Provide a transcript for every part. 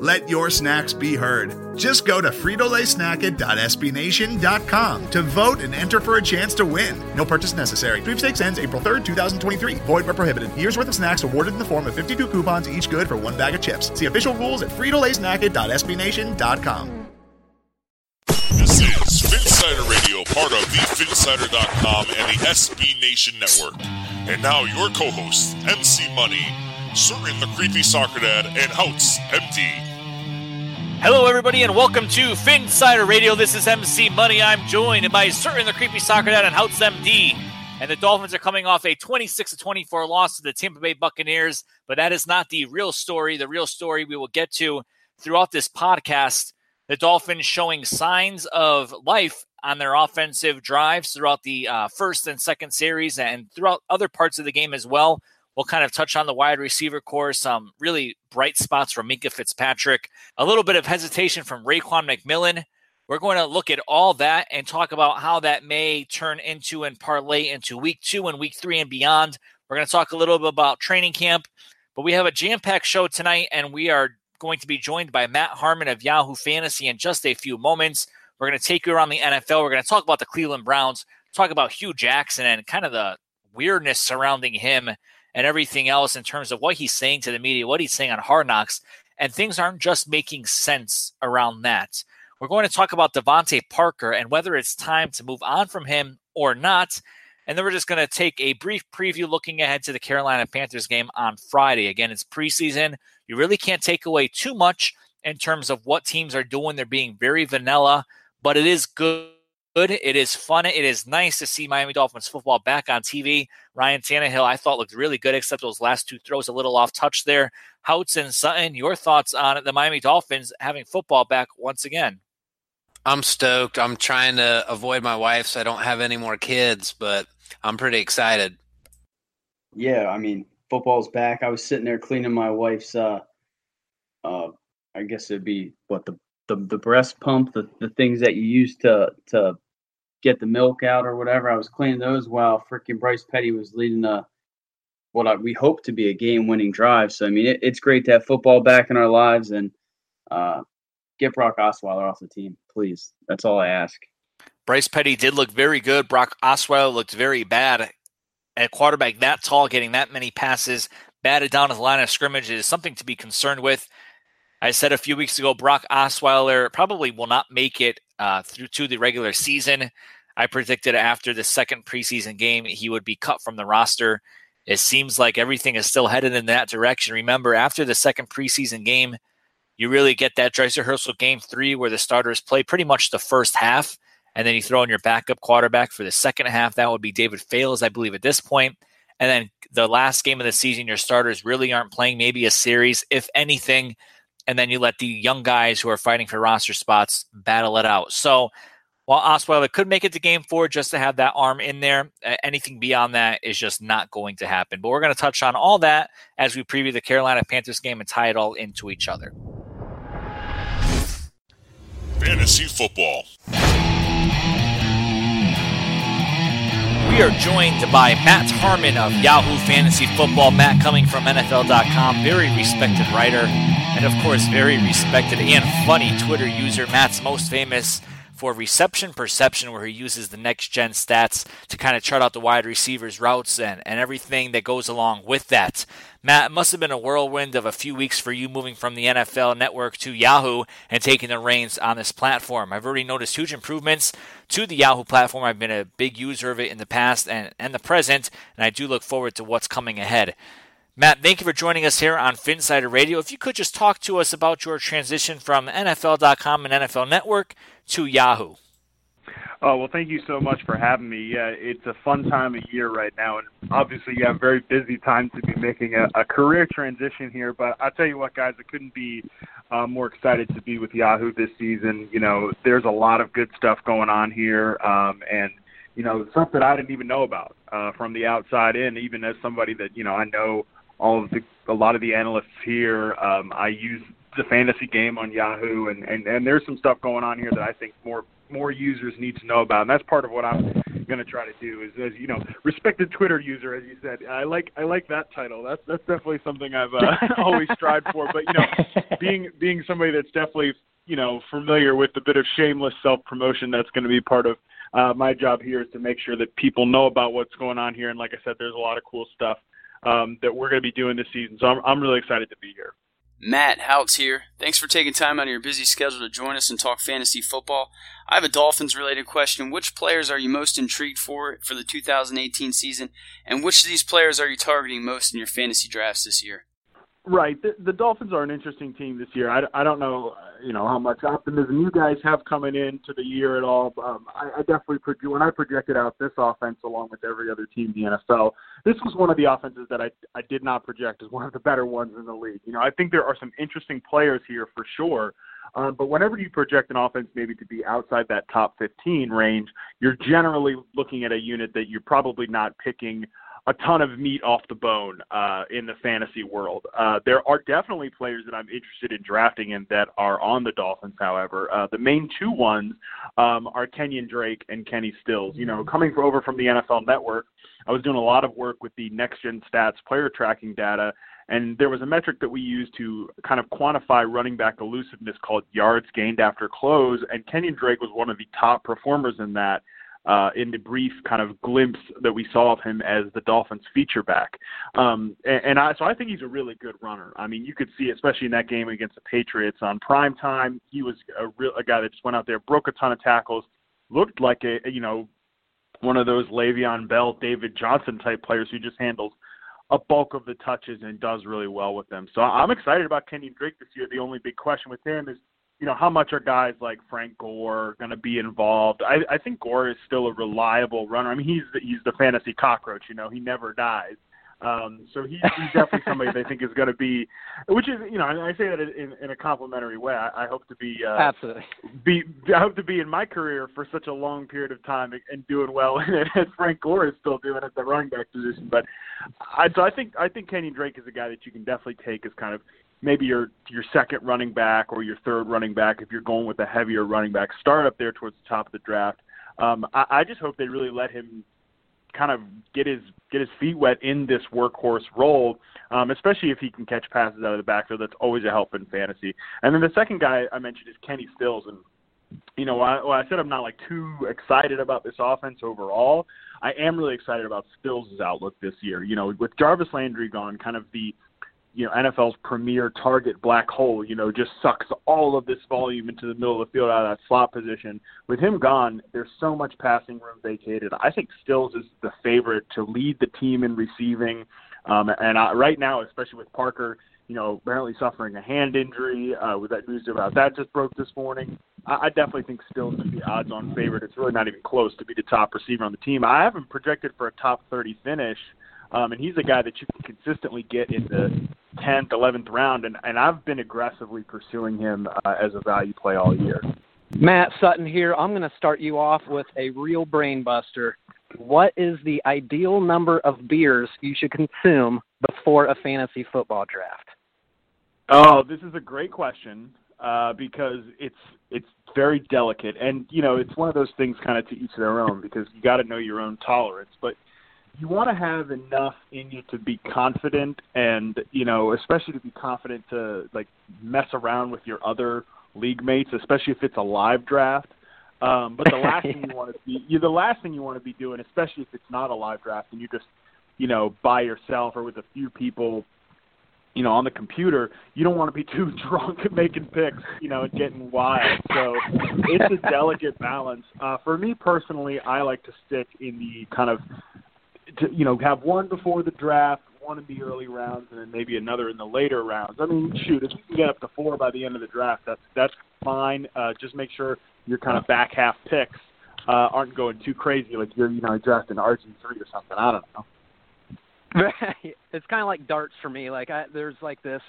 Let your snacks be heard. Just go to fritolaysnacket.sbnation.com to vote and enter for a chance to win. No purchase necessary. Sweepstakes ends April 3rd, 2023. Void where prohibited. Year's worth of snacks awarded in the form of 52 coupons, each good for one bag of chips. See official rules at fritolaysnacket.sbnation.com. This is Phinsider Radio, part of thePhinsider.com and the SB Nation Network. And now your co-hosts, MC Money, Sutton the Creepy Soccer Dad, and Houts MD. Hello, everybody, and welcome to Phinsider Radio. This is MC Money. I'm joined by Sutton the Creepy Soccer Dad and Houts MD. And the Dolphins are coming off a 26 24 loss to the Tampa Bay Buccaneers, but that is not the real story. The real story we will get to throughout this podcast. The Dolphins showing signs of life on their offensive drives throughout the uh, first and second series and throughout other parts of the game as well. We'll kind of touch on the wide receiver corps, some really bright spots from Minkah Fitzpatrick, a little bit of hesitation from Raekwon McMillan. We're going to look at all that and talk about how that may turn into and parlay into week two and week three and beyond. We're going to talk a little bit about training camp, but we have a jam packed show tonight, and we are going to be joined by Matt Harmon of Yahoo Fantasy in just a few moments. We're going to take you around the NFL. We're going to talk about the Cleveland Browns, talk about Hue Jackson and kind of the weirdness surrounding him and everything else in terms of what he's saying to the media, what he's saying on Hard Knocks, and things aren't just making sense around that. We're going to talk about DeVante Parker and whether it's time to move on from him or not. And then we're just going to take a brief preview looking ahead to the Carolina Panthers game on Friday. Again, it's preseason. You really can't take away too much in terms of what teams are doing. They're being very vanilla, but it is good good. It is fun. It is nice to see Miami Dolphins football back on TV. Ryan Tannehill, I thought looked really good, except those last two throws a little off touch there. Houts and Sutton, your thoughts on the Miami Dolphins having football back once again? I'm stoked. I'm trying to avoid my wife so I don't have any more kids, but I'm pretty excited. Yeah, I mean, football's back. I was sitting there cleaning my wife's uh uh I guess it'd be what the the, the breast pump, the, the things that you use to to get the milk out or whatever. I was cleaning those while freaking Bryce Petty was leading a what I, we hope to be a game winning drive. So I mean, it, it's great to have football back in our lives and uh, get Brock Osweiler off the team, please. That's all I ask. Bryce Petty did look very good. Brock Osweiler looked very bad. A quarterback that tall, getting that many passes, batted down at the line of scrimmage is something to be concerned with. I said a few weeks ago, Brock Osweiler probably will not make it uh, through to the regular season. I predicted after the second preseason game he would be cut from the roster. It seems like everything is still headed in that direction. Remember, after the second preseason game, you really get that dress rehearsal game three where the starters play pretty much the first half, and then you throw in your backup quarterback for the second half. That would be David Fales, I believe, at this point. And then the last game of the season, your starters really aren't playing, maybe a series, if anything and then you let the young guys who are fighting for roster spots battle it out. So while Osweiler could make it to game four just to have that arm in there, anything beyond that is just not going to happen. But we're going to touch on all that as we preview the Carolina Panthers game and tie it all into each other. Fantasy football. We are joined by Matt Harmon of Yahoo Fantasy Football. Matt coming from NFL.com, very respected writer, and of course, very respected and funny Twitter user. Matt's most famous for reception perception, where he uses the next gen stats to kind of chart out the wide receivers' routes and, and everything that goes along with that. Matt, it must have been a whirlwind of a few weeks for you moving from the NFL network to Yahoo and taking the reins on this platform. I've already noticed huge improvements to the Yahoo platform. I've been a big user of it in the past and, and the present, and I do look forward to what's coming ahead. Matt, thank you for joining us here on Phinsider Radio. If you could just talk to us about your transition from NFL.com and NFL Network to Yahoo. Oh well, thank you so much for having me. Yeah, it's a fun time of year right now, and obviously you have very busy time to be making a, a career transition here. But I'll tell you what, guys, I couldn't be uh, more excited to be with Yahoo this season. You know, there's a lot of good stuff going on here, um, and you know, stuff that I didn't even know about uh, from the outside in. Even as somebody that you know, I know all of the a lot of the analysts here. Um, I use the fantasy game on Yahoo, and, and and there's some stuff going on here that I think more more users need to know about, and that's part of what I'm going to try to do. Is as you know, respected Twitter user, as you said. I like I like that title. That's that's definitely something I've uh, always strived for. But you know, being being somebody that's definitely you know familiar with a bit of shameless self promotion, that's going to be part of uh, my job here is to make sure that people know about what's going on here. And like I said, there's a lot of cool stuff um, that we're going to be doing this season. So I'm I'm really excited to be here. Matt Houts here. Thanks for taking time out of your busy schedule to join us and talk fantasy football. I have a Dolphins related question. Which players are you most intrigued for for the 2018 season, and which of these players are you targeting most in your fantasy drafts this year? Right. The, the Dolphins are an interesting team this year. I, I don't know, you know, how much optimism you guys have coming into the year at all. Um, I, I definitely project when I projected out this offense along with every other team in the NFL. This was one of the offenses that I I did not project as one of the better ones in the league. You know, I think there are some interesting players here for sure. Um, but whenever you project an offense maybe to be outside that top 15 range, you're generally looking at a unit that you're probably not picking a ton of meat off the bone uh, in the fantasy world. Uh, there are definitely players that I'm interested in drafting and that are on the Dolphins. However, uh, the main two ones um, are Kenyon Drake and Kenny Stills. You know, coming over from the NFL Network, I was doing a lot of work with the Next Gen Stats player tracking data. And there was a metric that we used to kind of quantify running back elusiveness called yards gained after close. And Kenyon Drake was one of the top performers in that uh, in the brief kind of glimpse that we saw of him as the Dolphins feature back. Um, and, and I, so I think he's a really good runner. I mean, you could see, especially in that game against the Patriots on prime time, he was a real a guy that just went out there, broke a ton of tackles, looked like a, you know one of those Le'Veon Bell, David Johnson type players who just handles a bulk of the touches and does really well with them. So I'm excited about Kenny Drake this year. The only big question with him is you know, how much are guys like Frank Gore going to be involved? I, I think Gore is still a reliable runner. I mean, he's the, he's the fantasy cockroach. You know, he never dies. Um, so he's, he's definitely somebody they think is going to be, which is you know, I say that in, in a complimentary way. I, I hope to be uh, absolutely be I hope to be in my career for such a long period of time and doing well, as Frank Gore is still doing at the running back position. But I so I think I think Kenyon Drake is a guy that you can definitely take as kind of maybe your your second running back or your third running back if you're going with a heavier running back. Start up there towards the top of the draft. Um, I, I just hope they really let him kind of get his get his feet wet in this workhorse role, um, especially if he can catch passes out of the backfield. That's always a help in fantasy. And then the second guy I mentioned is Kenny Stills, and you know, I, well, I said I'm not like too excited about this offense overall. I am really excited about Stills' outlook this year. You know, with Jarvis Landry gone, kind of the you know NFL's premier target black hole. You know, just sucks all of this volume into the middle of the field out of that slot position. With him gone, there's so much passing room vacated. I think Stills is the favorite to lead the team in receiving. Um, and I, right now, especially with Parker, you know, apparently suffering a hand injury. Uh, with that news about that just broke this morning, I, I definitely think Stills is the odds-on favorite. It's really not even close to be the top receiver on the team. I haven't projected for a top 30 finish. Um, and he's a guy that you can consistently get in the 10th, 11th round, and, and I've been aggressively pursuing him uh, as a value play all year. Matt Sutton here. I'm going to start you off with a real brain buster. What is the ideal number of beers you should consume before a fantasy football draft? Oh, this is a great question uh, because it's it's very delicate, and you know it's one of those things kind of to each their own because you got to know your own tolerance. But you want to have enough in you to be confident and you know especially to be confident to like mess around with your other league mates especially if it's a live draft. Um but the last thing you want to be you the last thing you want to be doing especially if it's not a live draft and you're just you know by yourself or with a few people you know on the computer you don't want to be too drunk and making picks you know and getting wild. So it's a delicate balance. Uh for me personally i like to stick in the kind of to you know have one before the draft, one in the early rounds, and then maybe another in the later rounds. I mean, shoot, if you can get up to four by the end of the draft, that's that's fine. Uh, just make sure your kind of back half picks uh, aren't going too crazy like you're you know drafting RG three or something. I don't know. it's kind of like darts for me. Like I, there's like this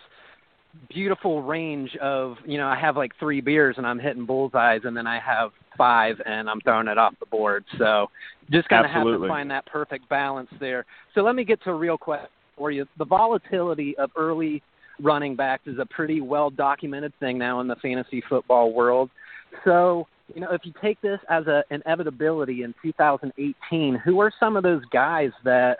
beautiful range of you know I have like three beers and I'm hitting bullseyes, and then I have five and I'm throwing it off the board. So just kind of have to find that perfect balance there. So let me get to a real question for you. The volatility of early running backs is a pretty well documented thing now in the fantasy football world. So, you know, if you take this as an inevitability in 2018, who are some of those guys that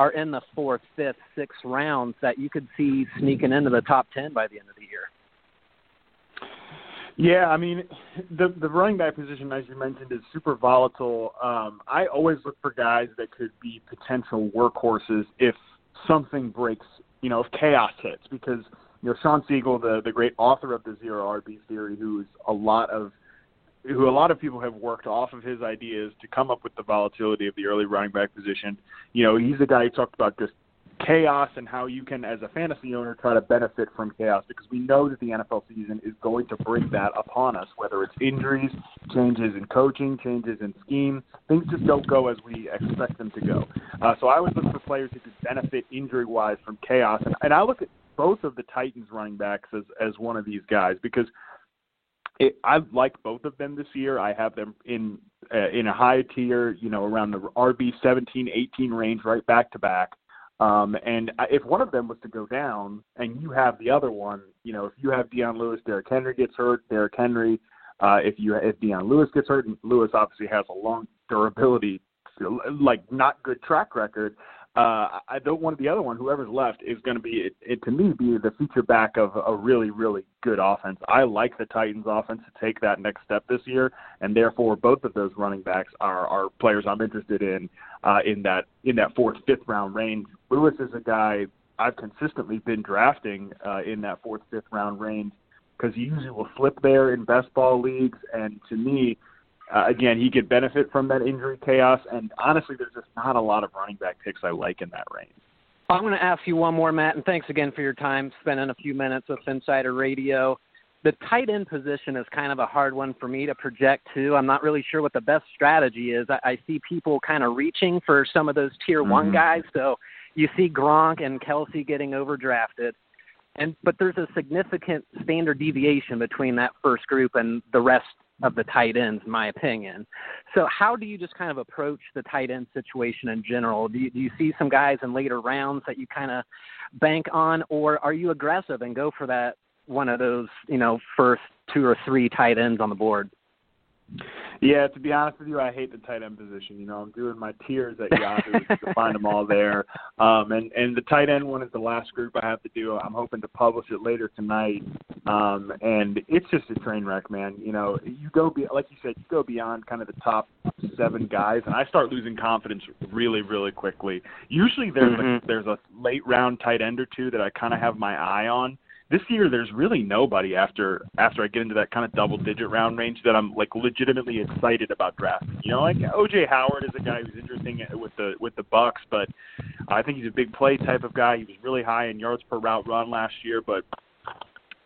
are in the fourth, fifth, sixth rounds that you could see sneaking into the top 10 by the end of the year? Yeah, I mean, the the running back position, as you mentioned, is super volatile. Um, I always look for guys that could be potential workhorses if something breaks you know, if chaos hits, because you know Shawn Siegele, the the great author of the zero RB theory, who's a lot of who a lot of people have worked off of his ideas to come up with the volatility of the early running back position. You know, he's the guy who talked about just chaos and how you can, as a fantasy owner, try to benefit from chaos because we know that the NFL season is going to bring that upon us, whether it's injuries, changes in coaching, changes in scheme. Things just don't go as we expect them to go. Uh, so I always look for players who could benefit injury wise from chaos. And, and I look at both of the Titans running backs as, as one of these guys because it, I like both of them this year. I have them in uh, in a high tier, you know, around the RB 17, 18 range, right back to back. Um, and if one of them was to go down and you have the other one, you know, if you have Dion Lewis, Derrick Henry gets hurt, Derrick Henry, uh, if you if Dion Lewis gets hurt, and Lewis obviously has a long durability, like not good track record. Uh, I don't want the other one, whoever's left, is going to be it, it to me be the feature back of a really really good offense. I like the Titans' offense to take that next step this year, and therefore both of those running backs are are players I'm interested in uh, in that in that fourth fifth round range. Lewis is a guy I've consistently been drafting uh, in that fourth fifth round range because he usually will flip there in best ball leagues, and to me uh, again, he could benefit from that injury chaos. And honestly, there's just not a lot of running back picks I like in that range. I'm going to ask you one more, Matt, and thanks again for your time spending a few minutes with Insider Radio. The tight end position is kind of a hard one for me to project to. I'm not really sure what the best strategy is. I, I see people kind of reaching for some of those tier mm-hmm. one guys. So you see Gronk and Kelce getting overdrafted. And but there's a significant standard deviation between that first group and the rest of the tight ends, in my opinion. So, how do you just kind of approach the tight end situation in general? Do you, do you see some guys in later rounds that you kind of bank on, or are you aggressive and go for that one of those, you know, first two or three tight ends on the board? Yeah, to be honest with you, I hate the tight end position. You know, I'm doing my tiers at Yahoo to find them all there. Um, and and the tight end one is the last group I have to do. I'm hoping to publish it later tonight. Um, and it's just a train wreck, man. You know, you go be like you said, you go beyond kind of the top seven guys, and I start losing confidence really, really quickly. Usually, there's mm-hmm. a, there's a late round tight end or two that I kind of have my eye on this year there's really nobody after after I get into that kind of double digit round range that I'm like legitimately excited about drafting. You know, like OJ Howard is a guy who's interesting with the with the Bucs, but I think he's a big play type of guy. He was really high in yards per route run last year, but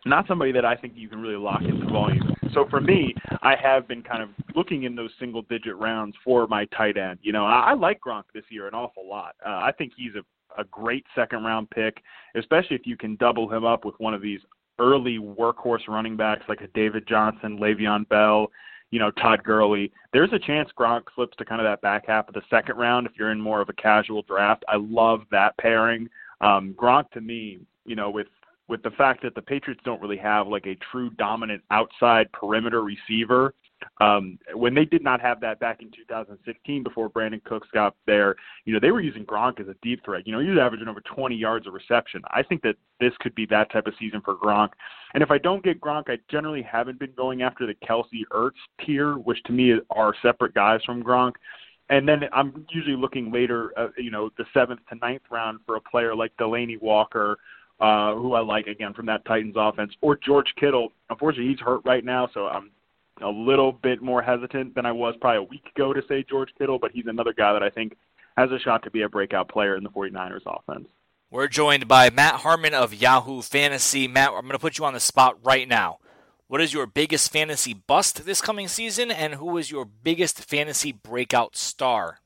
not somebody that I think you can really lock into volume. So for me, I have been kind of looking in those single digit rounds for my tight end. You know, I, I like Gronk this year an awful lot. Uh, I think he's a a great second round pick, especially if you can double him up with one of these early workhorse running backs like a David Johnson, Le'Veon Bell, you know, Todd Gurley. There's a chance Gronk slips to kind of that back half of the second round if you're in more of a casual draft. I love that pairing. Um, Gronk to me, you know, with with the fact that the Patriots don't really have like a true dominant outside perimeter receiver, um, when they did not have that back in 2016 before Brandin Cooks got there, you know, they were using Gronk as a deep threat. You know, he was averaging over 20 yards of reception. I think that this could be that type of season for Gronk. And if I don't get Gronk, I generally haven't been going after the Kelce Ertz tier, which to me are separate guys from Gronk. And then I'm usually looking later, uh, you know, the seventh to ninth round for a player like Delanie Walker, uh, who I like again from that Titans offense, or George Kittle. Unfortunately, he's hurt right now, so I'm a little bit more hesitant than I was probably a week ago to say George Kittle, but he's another guy that I think has a shot to be a breakout player in the 49ers offense. We're joined by Matt Harmon of Yahoo Fantasy. Matt, I'm going to put you on the spot right now. What is your biggest fantasy bust this coming season, and who is your biggest fantasy breakout star?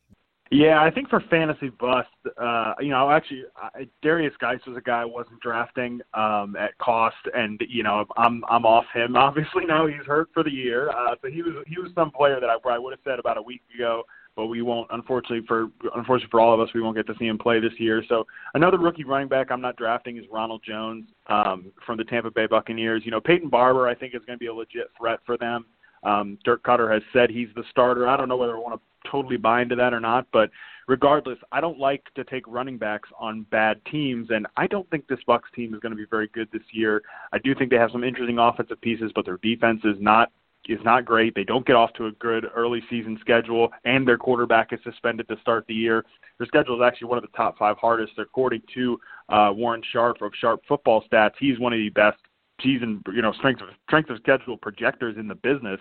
Yeah, I think for fantasy bust, uh, you know, actually, I, Derrius Guice was a guy I wasn't drafting um, at cost, and you know, I'm I'm off him. Obviously, now he's hurt for the year. Uh, so he was he was some player that I probably would have said about a week ago but we won't. Unfortunately for unfortunately for all of us, we won't get to see him play this year. So another rookie running back I'm not drafting is Ronald Jones um, from the Tampa Bay Buccaneers. You know, Peyton Barber I think is going to be a legit threat for them. Um, Dirk Koetter has said he's the starter. I don't know whether I want to totally buy into that or not, but regardless, I don't like to take running backs on bad teams, and I don't think this Bucs team is going to be very good this year. I do think they have some interesting offensive pieces, but their defense is not is not great. They don't get off to a good early season schedule, and their quarterback is suspended to start the year. Their schedule is actually one of the top five hardest. According to uh, Warren Sharp of Sharp Football Stats, he's one of the best season, you know, strength of strength of schedule projectors in the business.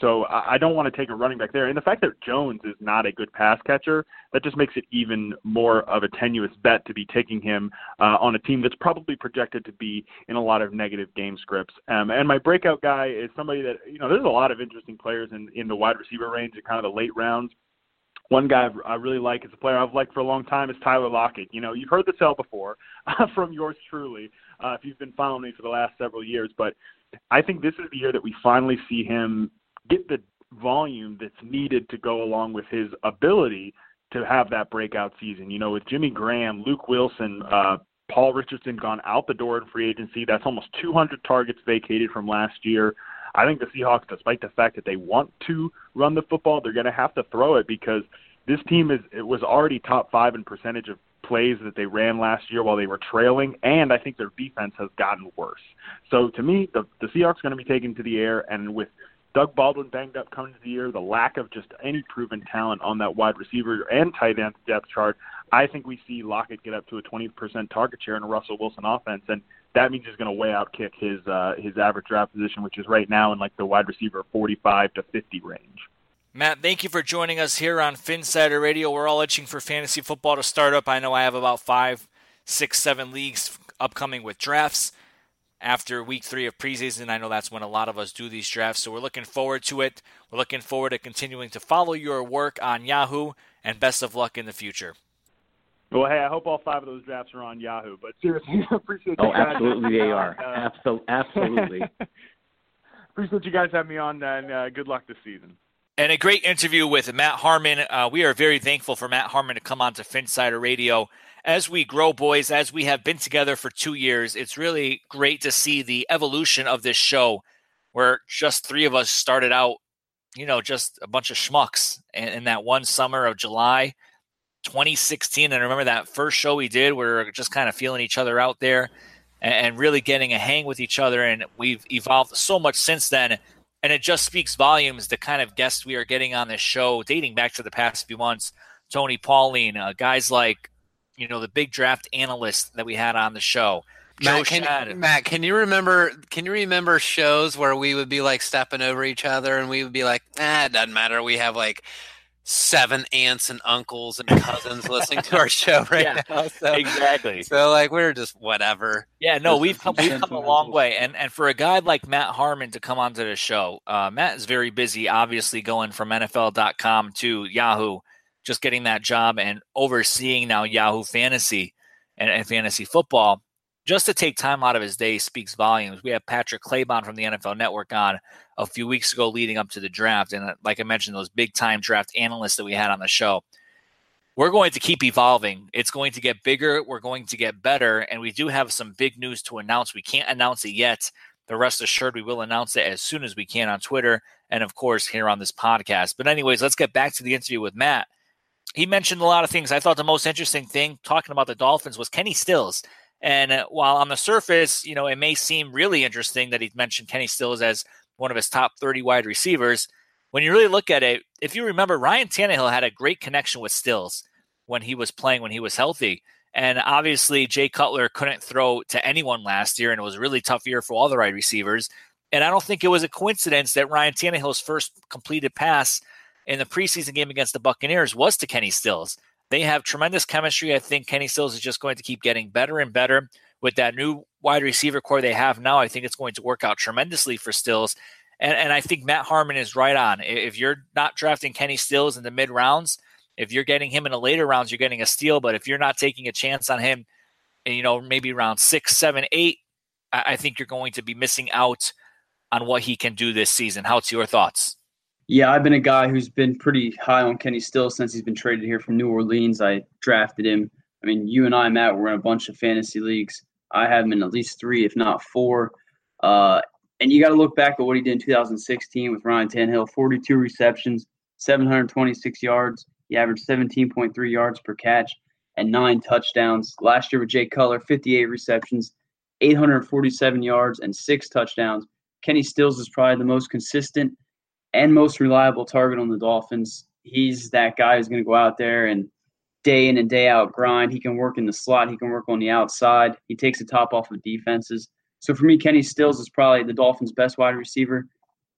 So I don't want to take a running back there. And the fact that Jones is not a good pass catcher, that just makes it even more of a tenuous bet to be taking him uh, on a team that's probably projected to be in a lot of negative game scripts. Um, and my breakout guy is somebody that, you know, there's a lot of interesting players in, in the wide receiver range in kind of the late rounds. One guy I really like is a player I've liked for a long time is Tyler Lockett. You know, you've heard the sell before from yours truly uh, if you've been following me for the last several years, but I think this is the year that we finally see him get the volume that's needed to go along with his ability to have that breakout season. You know, with Jimmy Graham, Luke Wilson, uh, Paul Richardson gone out the door in free agency, that's almost 200 targets vacated from last year. I think the Seahawks, despite the fact that they want to run the football, they're going to have to throw it because this team is it was already top five in percentage of plays that they ran last year while they were trailing, and I think their defense has gotten worse. So to me, the the Seahawks are going to be taken to the air, and with Doug Baldwin banged up coming to the year, the lack of just any proven talent on that wide receiver and tight end depth chart, I think we see Lockett get up to a 20% target share in a Russell Wilson offense, and that means he's going to way out kick his uh, his average draft position, which is right now in like the wide receiver 45 to 50 range. Matt, thank you for joining us here on Phinsider Radio. We're all itching for fantasy football to start up. I know I have about five, six, seven leagues upcoming with drafts after week three of preseason. I know that's when a lot of us do these drafts, so we're looking forward to it. We're looking forward to continuing to follow your work on Yahoo, and best of luck in the future. Well, hey, I hope all five of those drafts are on Yahoo. But seriously, I appreciate. You guys. Oh, absolutely, they are. Uh, Absol- absolutely. appreciate you guys having me on, and uh, good luck this season. And a great interview with Matt Harmon. Uh, we are very thankful for Matt Harmon to come on to Phinsider Radio as we grow, boys, as we have been together for two years, it's really great to see the evolution of this show where just three of us started out, you know, just a bunch of schmucks in, in that one summer of July 2016. And I remember that first show we did, we were just kind of feeling each other out there and, and really getting a hang with each other. And we've evolved so much since then. And it just speaks volumes the kind of guests we are getting on this show, dating back to the past few months. Tony Pauline, uh, guys like you know the big draft analyst that we had on the show. Matt can, Matt, can you remember? Can you remember shows where we would be like stepping over each other, and we would be like, "Ah, it doesn't matter." We have like seven aunts and uncles and cousins listening to our show right yeah, now. So, exactly. So like we're just whatever. Yeah, no, we've come we've come a long way, and and for a guy like Matt Harmon to come onto the show, uh, Matt is very busy. Obviously, going from NFL.com to Yahoo just getting that job and overseeing now Yahoo Fantasy and, and, fantasy football, just to take time out of his day speaks volumes. We have Patrick Claybon from the NFL Network on a few weeks ago leading up to the draft. And uh, like I mentioned, those big time draft analysts that we had on the show. We're going to keep evolving. It's going to get bigger. We're going to get better. And we do have some big news to announce. We can't announce it yet. The rest assured we will announce it as soon as we can on Twitter and, of course, here on this podcast. But, anyways, let's get back to the interview with Matt he mentioned a lot of things. I thought the most interesting thing talking about the Dolphins was Kenny Stills. And uh, while on the surface, you know, it may seem really interesting that he mentioned Kenny Stills as one of his top 30 wide receivers, when you really look at it, if you remember, Ryan Tannehill had a great connection with Stills when he was playing, when he was healthy. And obviously, Jay Cutler couldn't throw to anyone last year, and it was a really tough year for all the wide receivers. And I don't think it was a coincidence that Ryan Tannehill's first completed pass – in the preseason game against the Buccaneers was to Kenny Stills. They have tremendous chemistry. I think Kenny Stills is just going to keep getting better and better with that new wide receiver corps they have now, I think it's going to work out tremendously for Stills. And, and I think Matt Harmon is right on. If you're not drafting Kenny Stills in the mid rounds, if you're getting him in the later rounds, you're getting a steal. But if you're not taking a chance on him, you know, maybe around six, seven, eight, I think you're going to be missing out on what he can do this season. How's your thoughts? Yeah, I've been a guy who's been pretty high on Kenny Stills since he's been traded here from New Orleans. I drafted him. I mean, you and I, Matt, we're in a bunch of fantasy leagues. I have him in at least three, if not four. Uh, and you got to look back at what he did in 2016 with Ryan Tannehill 42 receptions, 726 yards. He averaged 17.3 yards per catch and nine touchdowns. Last year with Jay Cutler, 58 receptions, 847 yards, and six touchdowns. Kenny Stills is probably the most consistent and most reliable target on the Dolphins. He's that guy who's going to go out there and day in and day out grind. He can work in the slot. He can work on the outside. He takes the top off of defenses. So for me, Kenny Stills is probably the Dolphins' best wide receiver,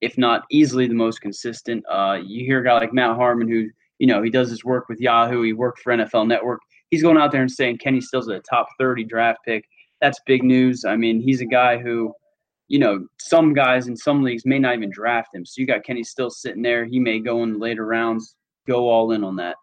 if not easily the most consistent. Uh, you hear a guy like Matt Harmon, who you know he does his work with Yahoo. He worked for NFL Network. He's going out there and saying Kenny Stills is a top 30 draft pick. That's big news. I mean, he's a guy who you know, some guys in some leagues may not even draft him. So you got Kenny still sitting there. He may go in later rounds, go all in on that.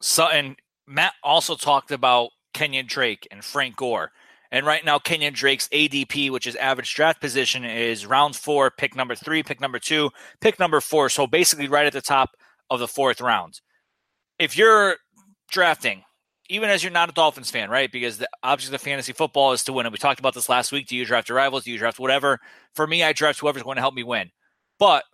Sutton, Matt also talked about Kenyon Drake and Frank Gore. And right now, Kenyon Drake's ADP, which is average draft position, is round four, pick number three, pick number two, pick number four. So basically, right at the top of the fourth round. If you're drafting even as you're not a Dolphins fan, right? Because the object of fantasy football is to win. And we talked about this last week. Do you draft your rivals? Do you draft whatever? For me, I draft whoever's going to help me win. But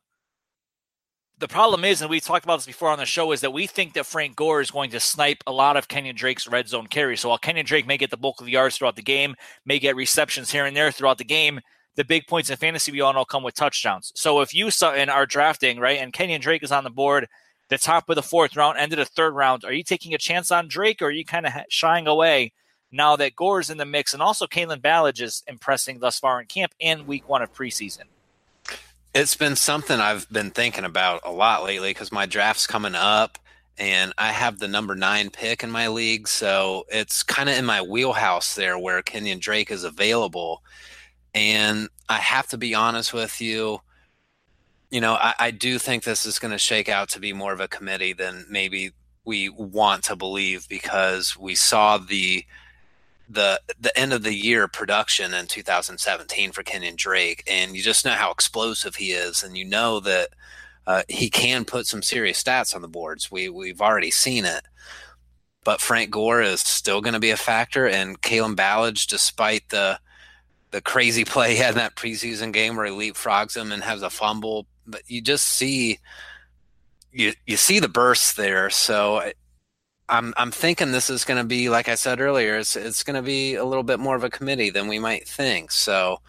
the problem is, and we talked about this before on the show, is that we think that Frank Gore is going to snipe a lot of Kenyon Drake's red zone carries. So while Kenyon Drake may get the bulk of the yards throughout the game, may get receptions here and there throughout the game, the big points in fantasy we all know come with touchdowns. So if you and are drafting, right, and Kenyon Drake is on the board – the top of the fourth round, ended the third round. Are you taking a chance on Drake, or are you kind of shying away now that Gore's in the mix, and also Kalen Ballage is impressing thus far in camp and week one of preseason? It's been something I've been thinking about a lot lately because my draft's coming up and I have the number nine pick in my league. So it's kind of in my wheelhouse there where Kenyon Drake is available. And I have to be honest with you, you know, I, I do think this is going to shake out to be more of a committee than maybe we want to believe because we saw the the the end of the year production in 2017 for Kenyon Drake, and you just know how explosive he is, and you know that uh, he can put some serious stats on the boards. We we've already seen it, but Frank Gore is still going to be a factor, and Kalen Ballage, despite the the crazy play he had in that preseason game where he leapfrogs him and has a fumble but you just see you you see the bursts there. So I'm I'm thinking this is going to be like I said earlier. It's it's going to be a little bit more of a committee than we might think. So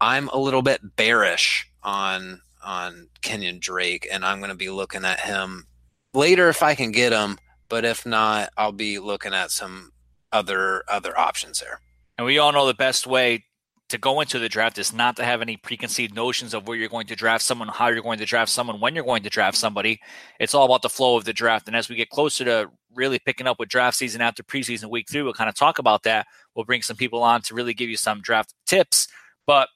I'm a little bit bearish on on Kenyon Drake, and I'm going to be looking at him later if I can get him. But if not, I'll be looking at some other other options there. And we all know the best way to go into the draft is not to have any preconceived notions of where you're going to draft someone, how you're going to draft someone, when you're going to draft somebody. It's all about the flow of the draft. And as we get closer to really picking up with draft season after preseason week three, we'll kind of talk about that. We'll bring some people on to really give you some draft tips. But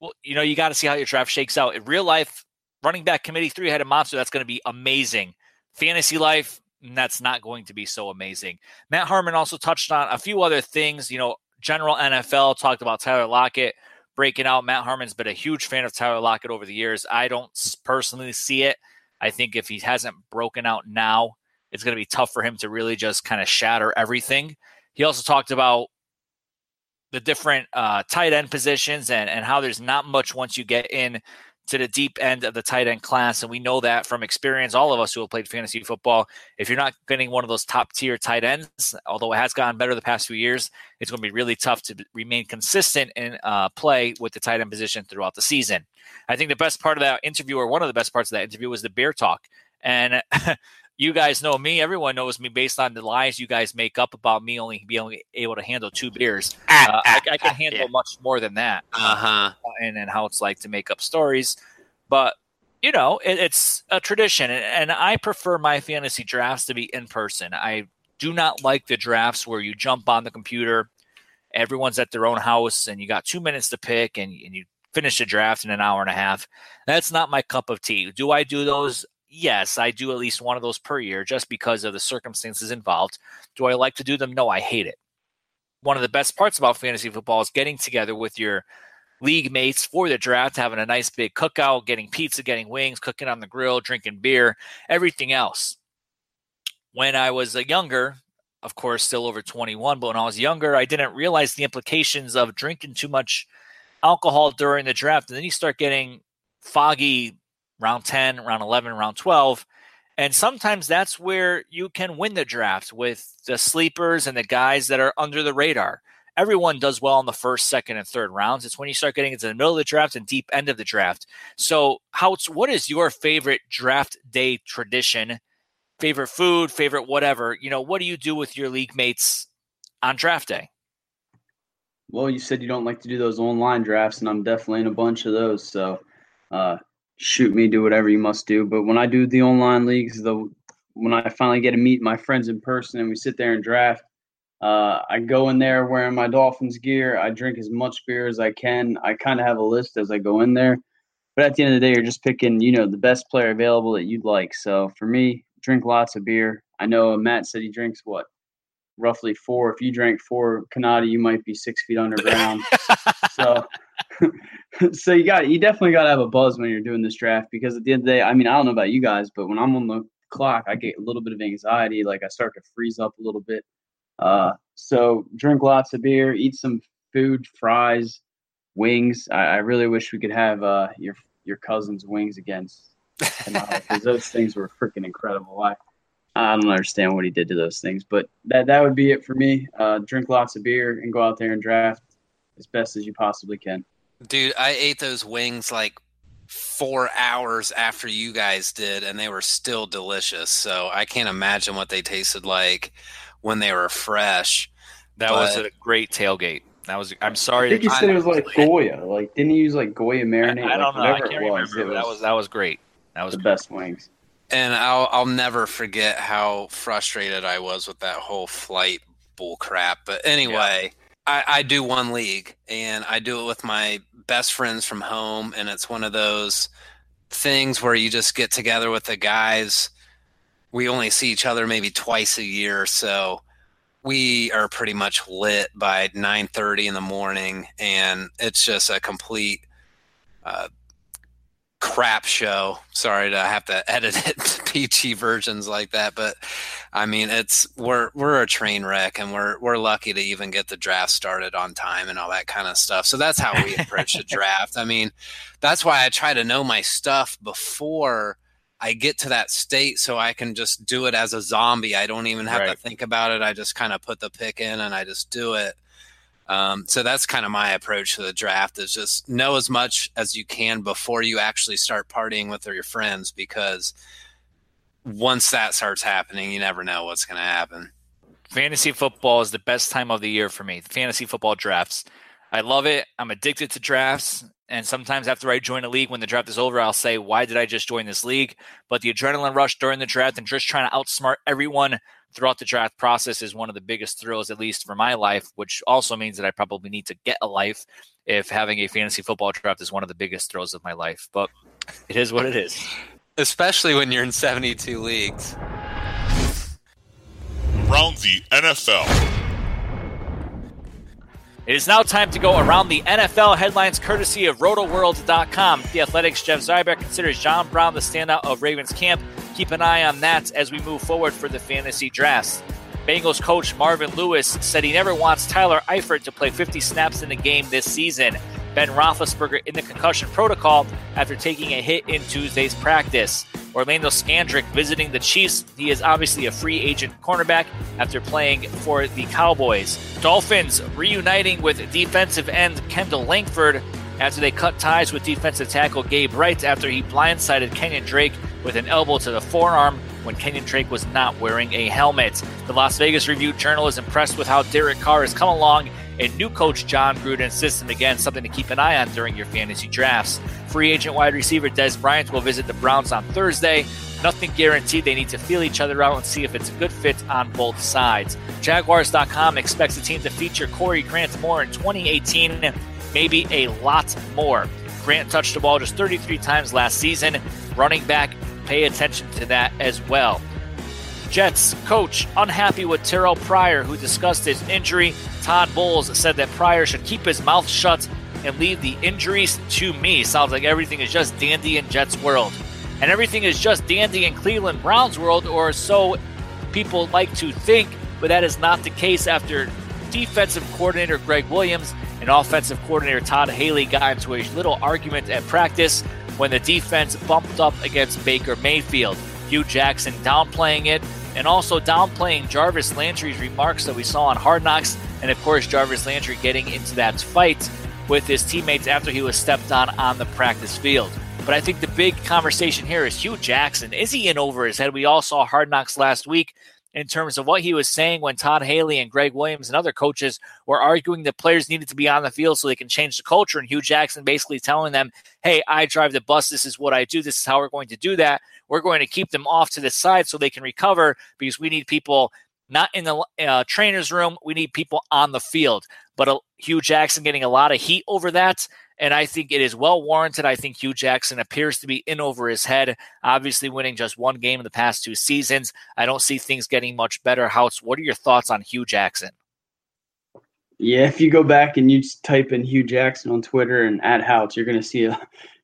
well, you know, you got to see how your draft shakes out. In real life, running back committee three headed monster, that's going to be amazing. Fantasy life, that's not going to be so amazing. Matt Harmon also touched on a few other things. You know, general NFL talked about Tyler Lockett breaking out. Matt Harmon's been a huge fan of Tyler Lockett over the years. I don't personally see it. I think if he hasn't broken out now, it's going to be tough for him to really just kind of shatter everything. He also talked about the different uh, tight end positions and, and how there's not much once you get in to the deep end of the tight end class. And we know that from experience, all of us who have played fantasy football, if you're not getting one of those top tier tight ends, although it has gotten better the past few years, it's going to be really tough to remain consistent in uh, play with the tight end position throughout the season. I think the best part of that interview, or one of the best parts of that interview, was the beer talk. And you guys know me. Everyone knows me based on the lies you guys make up about me only being able to handle two beers. Ah, uh, I, I, can ah, handle yeah. much more than that. Uh-huh. And and how it's like to make up stories, but you know it, it's a tradition, and I prefer my fantasy drafts to be in person. I do not like the drafts where you jump on the computer everyone's at their own house and you got two minutes to pick and, and you finish a draft in an hour and a half. That's not my cup of tea. Do I do those? Yes, I do at least one of those per year just because of the circumstances involved. Do I like to do them? No, I hate it. One of the best parts about fantasy football is getting together with your league mates for the draft, having a nice big cookout, getting pizza, getting wings, cooking on the grill, drinking beer, everything else. When I was a younger, of course, still over 21, but when I was younger, I didn't realize the implications of drinking too much alcohol during the draft. And then you start getting foggy round 10, round 11, round 12. And sometimes that's where you can win the draft with the sleepers and the guys that are under the radar. Everyone does well in the first, second, and third rounds. It's when you start getting into the middle of the draft and deep end of the draft. So, Houts, what is your favorite draft day tradition? Favorite food, favorite whatever? You know, what do you do with your league mates on draft day? Well, you said you don't like to do those online drafts, and I'm definitely in a bunch of those. So, uh, shoot me, do whatever you must do. But when I do the online leagues, the when I finally get to meet my friends in person and we sit there and draft, uh, I go in there wearing my Dolphins gear. I drink as much beer as I can. I kind of have a list as I go in there. But at the end of the day, you're just picking, you know, the best player available that you'd like. So for me, drink lots of beer. I know Matt said he drinks what roughly four. If you drank four Kanata, you might be six feet underground. so, so you got you definitely got to have a buzz when you're doing this draft because at the end of the day, I mean, I don't know about you guys, but when I'm on the clock, I get a little bit of anxiety. Like I start to freeze up a little bit. Uh, so drink lots of beer, eat some food, fries, wings. I, I really wish we could have uh, your your cousin's wings against because those things were freaking incredible. I I don't understand what he did to those things, but that that would be it for me. Uh, drink lots of beer and go out there and draft as best as you possibly can. Dude, I ate those wings like four hours after you guys did, and they were still delicious. So I can't imagine what they tasted like when they were fresh. That but, was a great tailgate. That was. I'm sorry. I think you said it was like Goya. Like, didn't he use like Goya marinade? I, I don't like, know. I can't remember. Was, that was that was great. That was the great. best wings and I'll I'll never forget how frustrated I was with that whole flight bull crap. But anyway, yeah. I, I do one league and I do it with my best friends from home, and it's one of those things where you just get together with the guys. We only see each other maybe twice a year, so we are pretty much lit by 9:30 in the morning, and it's just a complete uh, crap show. Sorry to have to edit it to PG versions like that, but I mean it's we're we're a train wreck and we're we're lucky to even get the draft started on time and all that kind of stuff. So that's how we approach the draft. I mean, that's why I try to know my stuff before I get to that state so I can just do it as a zombie. I don't even have right. to think about it. I just kind of put the pick in and I just do it. Um, so that's kind of my approach to the draft is just know as much as you can before you actually start partying with your friends because once that starts happening, you never know what's going to happen. Fantasy football is the best time of the year for me. Fantasy football drafts. I love it. I'm addicted to drafts. And sometimes after I join a league, when the draft is over, I'll say, Why did I just join this league? But the adrenaline rush during the draft and just trying to outsmart everyone throughout the draft process is one of the biggest thrills, at least for my life, which also means that I probably need to get a life if having a fantasy football draft is one of the biggest thrills of my life. But it is what it is. Especially when you're in 72 leagues. Around the NFL. It is now time to go around the NFL headlines courtesy of RotoWorld.com. The Athletic's Jeff Zrebiec considers John Brown the standout of Ravens camp. Keep an eye on that as we move forward for the fantasy drafts. Bengals coach Marvin Lewis said he never wants Tyler Eifert to play 50 snaps in the game this season. Ben Roethlisberger in the concussion protocol after taking a hit in Tuesday's practice. Orlando Scandrick visiting the Chiefs. He is obviously a free agent cornerback after playing for the Cowboys. Dolphins reuniting with defensive end Kendall Langford after they cut ties with defensive tackle Gabe Wright after he blindsided Kenyon Drake with an elbow to the forearm when Kenyon Drake was not wearing a helmet. The Las Vegas Review Journal is impressed with how Derek Carr has come along a new coach, Jon Gruden's system. Again, something to keep an eye on during your fantasy drafts. Free agent wide receiver Dez Bryant will visit the Browns on Thursday. Nothing guaranteed. They need to feel each other out and see if it's a good fit on both sides. Jaguars.com expects the team to feature Corey Grant more in 2018, maybe a lot more. Grant touched the ball just 33 times last season. Running back, pay attention to that as well. Jets coach unhappy with Terrelle Pryor, who discussed his injury. Todd Bowles said that Pryor should keep his mouth shut and leave the injuries to me. Sounds like everything is just dandy in Jets world. And everything is just dandy in Cleveland Browns world, or so people like to think, but that is not the case after defensive coordinator Gregg Williams and offensive coordinator Todd Haley got into a little argument at practice when the defense bumped up against Baker Mayfield. Hue Jackson downplaying it and also downplaying Jarvis Landry's remarks that we saw on Hard Knocks, and of course, Jarvis Landry getting into that fight with his teammates after he was stepped on on the practice field. But I think the big conversation here is Hue Jackson. Is he in over his head? We all saw Hard Knocks last week in terms of what he was saying when Todd Haley and Gregg Williams and other coaches were arguing that players needed to be on the field so they can change the culture. And Hue Jackson basically telling them, hey, I drive the bus. This is what I do. This is how we're going to do that. We're going to keep them off to the side so they can recover because we need people not in the uh, trainer's room. We need people on the field. But uh, Hue Jackson getting a lot of heat over that. And I think it is well warranted. I think Hue Jackson appears to be in over his head, obviously winning just one game in the past two seasons. I don't see things getting much better. House, what are your thoughts on Hue Jackson? Yeah, if you go back and you type in Hue Jackson on Twitter and at House, you're going to see a,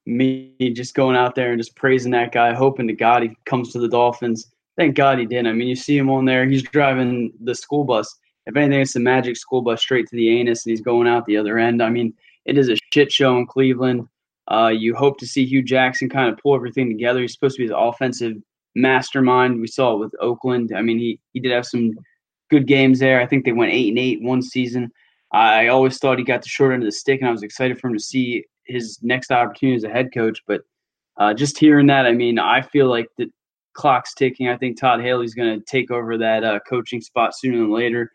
me just going out there and just praising that guy, hoping to God he comes to the Dolphins. Thank God he didn't. I mean, you see him on there. He's driving the school bus. If anything, it's the magic school bus straight to the anus, and he's going out the other end. I mean, it is a shit show in Cleveland. Uh, you hope to see Hue Jackson kind of pull everything together. He's supposed to be the offensive mastermind. We saw it with Oakland. I mean, he he did have some good games there. I think they went eight and eight one season. I always thought he got the short end of the stick, and I was excited for him to see his next opportunity as a head coach. But uh, just hearing that, I mean, I feel like the clock's ticking. I think Todd Haley's going to take over that uh, coaching spot sooner than later.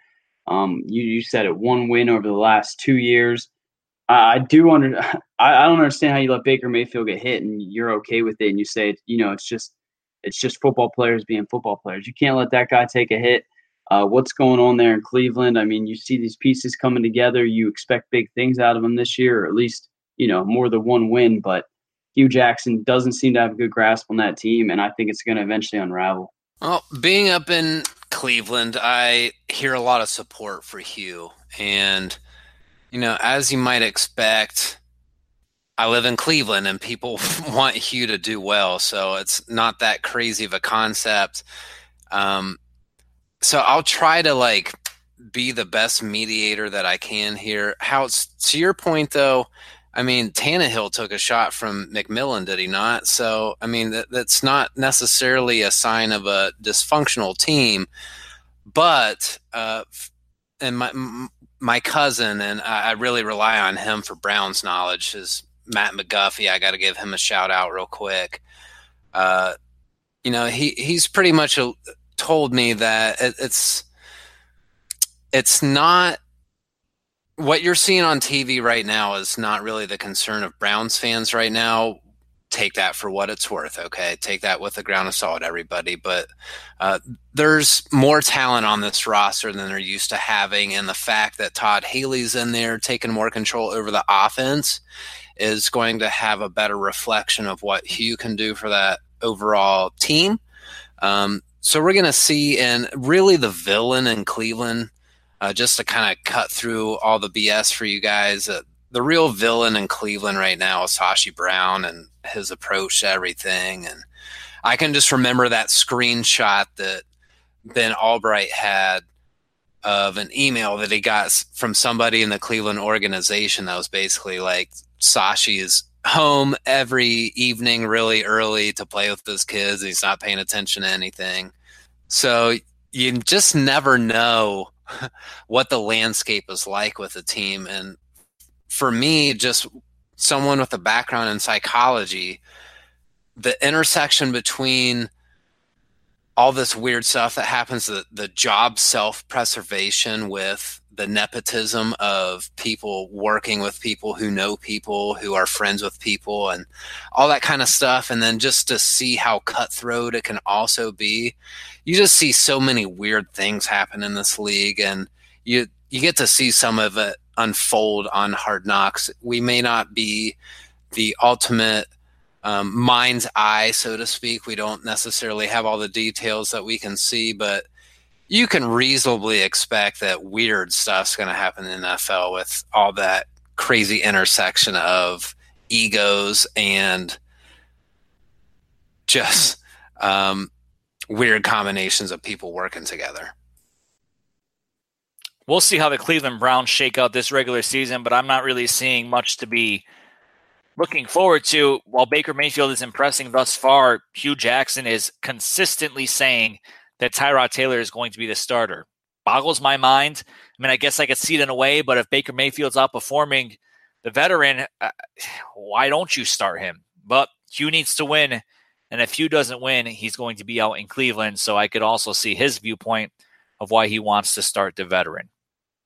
Um, you, you said it, one win over the last two years. I do under I, I don't understand how you let Baker Mayfield get hit and you're okay with it and you say you know it's just it's just football players being football players. You can't let that guy take a hit. Uh, what's going on there in Cleveland? I mean, you see these pieces coming together. You expect big things out of them this year, or at least you know more than one win. But Hue Jackson doesn't seem to have a good grasp on that team, and I think it's going to eventually unravel. Well, being up in Cleveland, I hear a lot of support for Hue, and you know, as you might expect, I live in Cleveland and people want Hue to do well. So it's not that crazy of a concept. Um, so I'll try to like be the best mediator that I can here. How to your point though, I mean, Tannehill took a shot from McMillan, did he not? So, I mean, that, that's not necessarily a sign of a dysfunctional team, but, uh, and my, my cousin, and I, I really rely on him for Browns knowledge, is Matt McGuffey. I got to give him a shout out real quick. Uh, you know, he he's pretty much a, told me that it, it's it's not what you're seeing on TV right now is not really the concern of Browns fans right now take that for what it's worth. Okay, take that with a ground of salt, everybody. But uh, there's more talent on this roster than they're used to having, and the fact that Todd Haley's in there taking more control over the offense is going to have a better reflection of what Hue can do for that overall team. Um, so we're going to see, and really the villain in Cleveland. Uh, just to kind of cut through all the BS for you guys, uh, the real villain in Cleveland right now is Sashi Brown and his approach to everything. And I can just remember that screenshot that Ben Albright had of an email that he got from somebody in the Cleveland organization that was basically like Sashi is home every evening really early to play with his kids. He's not paying attention to anything. So you just never know what the landscape is like with a team. And for me, just someone with a background in psychology, the intersection between all this weird stuff that happens, the, the job self preservation with the nepotism of people working with people who know people who are friends with people and all that kind of stuff and then just to see how cutthroat it can also be you just see so many weird things happen in this league and you you get to see some of it unfold on hard knocks. We may not be the ultimate um, mind's eye so to speak. We don't necessarily have all the details that we can see but you can reasonably expect that weird stuff's going to happen in the NFL with all that crazy intersection of egos and just um, weird combinations of people working together. We'll see how the Cleveland Browns shake out this regular season, but I'm not really seeing much to be looking forward to. While Baker Mayfield is impressing thus far, Hue Jackson is consistently saying that Tyrod Taylor is going to be the starter. Boggles my mind. I mean, I guess I could see it in a way, but if Baker Mayfield's outperforming the veteran, uh, why don't you start him? But Hue needs to win. And if Hue doesn't win, he's going to be out in Cleveland. So I could also see his viewpoint of why he wants to start the veteran.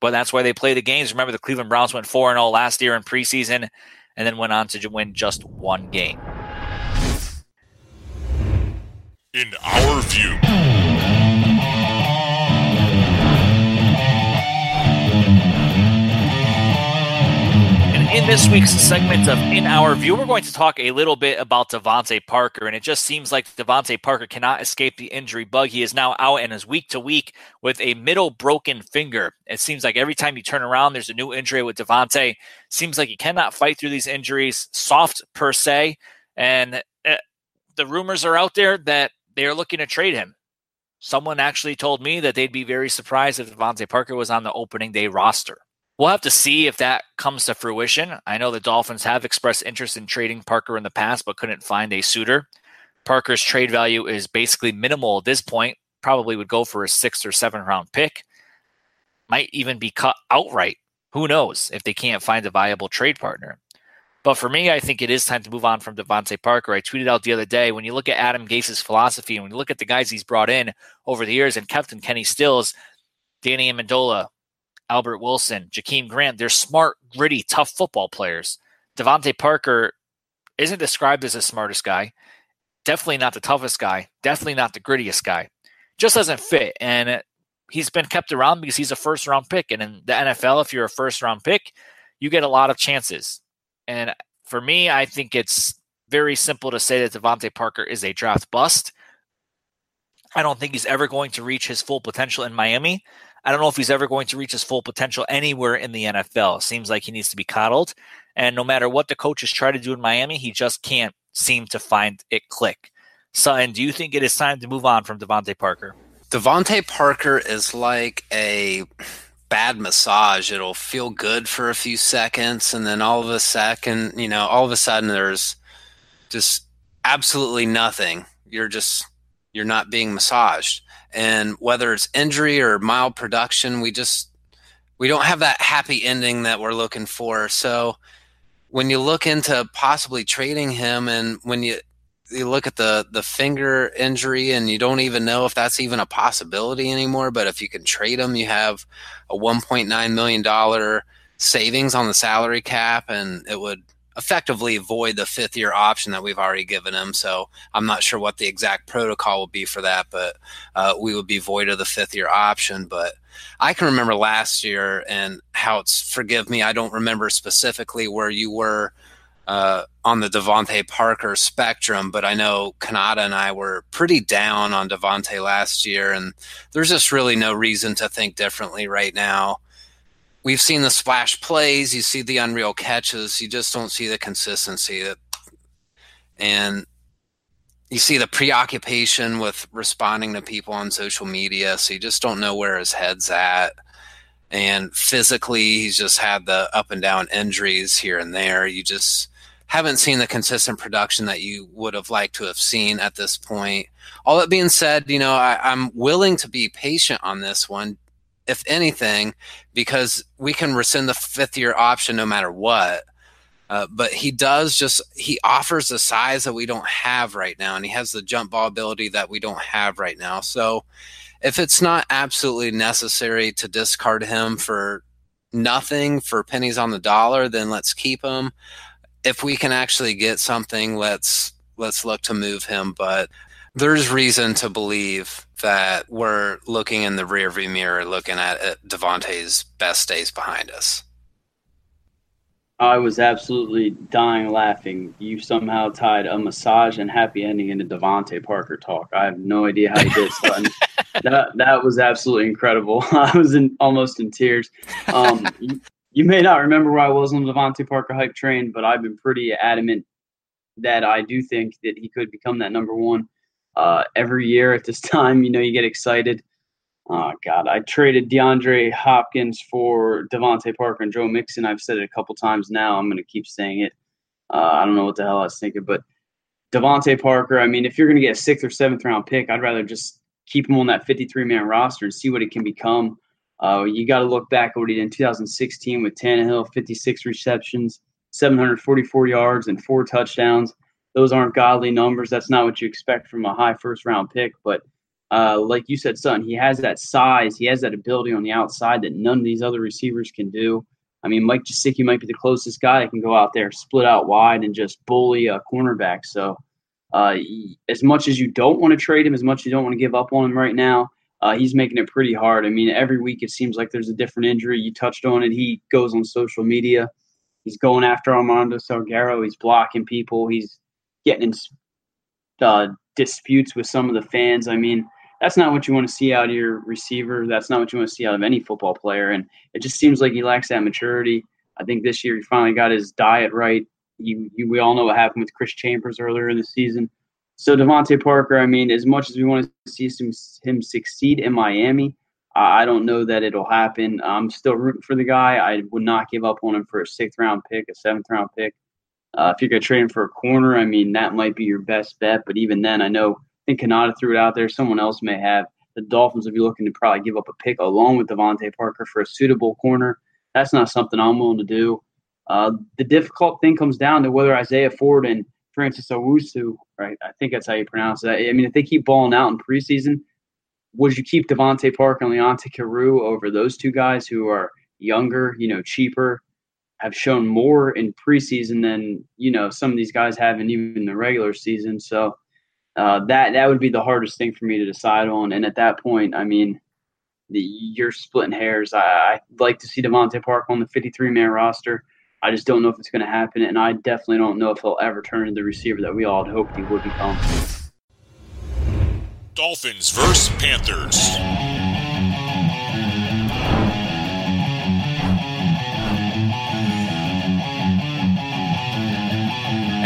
But that's why they play the games. Remember, the Cleveland Browns went 4 0 last year in preseason and then went on to win just one game. In our view, in this week's segment of In Our View, we're going to talk a little bit about DeVante Parker. And it just seems like DeVante Parker cannot escape the injury bug. He is now out and is week to week with a middle broken finger. It seems like every time you turn around, there's a new injury with DeVante. Seems like he cannot fight through these injuries, soft per se. And uh, the rumors are out there that they are looking to trade him. Someone actually told me that they'd be very surprised if DeVante Parker was on the opening day roster. We'll have to see if that comes to fruition. I know the Dolphins have expressed interest in trading Parker in the past, but couldn't find a suitor. Parker's trade value is basically minimal at this point. Probably would go for a sixth or seventh round pick. Might even be cut outright. Who knows if they can't find a viable trade partner. But for me, I think it is time to move on from DeVante Parker. I tweeted out the other day when you look at Adam Gase's philosophy and when you look at the guys he's brought in over the years and Captain Kenny Stills, Danny Amendola, Albert Wilson, Jakeem Grant, they're smart, gritty, tough football players. DeVante Parker isn't described as the smartest guy, definitely not the toughest guy, definitely not the grittiest guy. Just doesn't fit. And he's been kept around because he's a first round pick. And in the NFL, if you're a first round pick, you get a lot of chances. And for me, I think it's very simple to say that DeVante Parker is a draft bust. I don't think he's ever going to reach his full potential in Miami. I don't know if he's ever going to reach his full potential anywhere in the NFL. Seems like he needs to be coddled. And no matter what the coaches try to do in Miami, he just can't seem to find it click. And do you think it is time to move on from DeVante Parker? DeVante Parker is like a bad massage. It'll feel good for a few seconds, and then all of a second, you know, all of a sudden there's just absolutely nothing. You're just you're not being massaged. And whether it's injury or mild production we just we don't have that happy ending that we're looking for. So when you look into possibly trading him and when you you look at the the finger injury and you don't even know if that's even a possibility anymore but if you can trade him you have a 1.9 million dollar savings on the salary cap and it would effectively void the fifth year option that we've already given him. So I'm not sure what the exact protocol will be for that, but uh, we would be void of the fifth year option. But I can remember last year and how it's, forgive me, I don't remember specifically where you were. Uh, on the DeVante Parker spectrum, but I know Kanata and I were pretty down on DeVante last year, and there's just really no reason to think differently right now we've seen the splash plays, you see the unreal catches, you just don't see the consistency that and you see the preoccupation with responding to people on social media, so you just don't know where his head's at. And physically, he's just had the up and down injuries here and there. You just haven't seen the consistent production that you would have liked to have seen at this point. All that being said, you know, I, I'm willing to be patient on this one if anything, because we can rescind the fifth year option no matter what. Uh, but he does just he offers the size that we don't have right now, and he has the jump ball ability that we don't have right now. So if it's not absolutely necessary to discard him for nothing for pennies on the dollar, then let's keep him. If we can actually get something, let's let's look to move him. But there's reason to believe that we're looking in the rearview mirror, looking at, at DeVante's best days behind us. I was absolutely dying laughing. You somehow tied a massage and happy ending into DeVante Parker talk. I have no idea how you did that that was absolutely incredible. I was in almost in tears. Um, you, you, may not remember where I was on the DeVante Parker hype train, but I've been pretty adamant that I do think that he could become that number one. Uh, every year at this time, you know, you get excited. Oh God, I traded DeAndre Hopkins for DeVante Parker and Joe Mixon. I've said it a couple times now. I'm going to keep saying it. Uh, I don't know what the hell I was thinking, but DeVante Parker. I mean, if you're going to get a sixth or seventh round pick, I'd rather just keep him on that 53 man roster and see what it can become. Uh, you got to look back at what he did in 2016 with Tannehill, 56 receptions, 744 yards, and four touchdowns. Those aren't godly numbers. That's not what you expect from a high first round pick, but uh, like you said, son, he has that size, he has that ability on the outside that none of these other receivers can do. I mean, Mike Gesicki might be the closest guy that can go out there, split out wide, and just bully a cornerback. So, uh, as much as you don't want to trade him, as much as you don't want to give up on him right now, uh, he's making it pretty hard. I mean, every week it seems like there's a different injury. You touched on it. He goes on social media. He's going after Armando Salguero. He's blocking people. He's getting in uh, disputes with some of the fans. I mean, that's not what you want to see out of your receiver. That's not what you want to see out of any football player. And it just seems like he lacks that maturity. I think this year he finally got his diet right. You, you, we all know what happened with Chris Chambers earlier in the season. So DeVante Parker, I mean, as much as we want to see him, him succeed in Miami, I don't know that it'll happen. I'm still rooting for the guy. I would not give up on him for a sixth round pick, a seventh round pick. Uh, if you're going to trade him for a corner, I mean, that might be your best bet. But even then, I know I think Kanata threw it out there. Someone else may have. The Dolphins will be looking to probably give up a pick along with DeVante Parker for a suitable corner. That's not something I'm willing to do. Uh, the difficult thing comes down to whether Isaiah Ford and Francis Owusu, right? I think that's how you pronounce that. I mean, if they keep balling out in preseason, would you keep DeVante Parker and Leonte Carroo over those two guys who are younger, you know, cheaper, have shown more in preseason than you know some of these guys have in even the regular season. So uh, that that would be the hardest thing for me to decide on. And at that point, I mean, the, you're splitting hairs. I, I'd like to see DeVante Park on the 53 man roster. I just don't know if it's going to happen, and I definitely don't know if he'll ever turn into the receiver that we all had hoped he would become. Dolphins versus Panthers.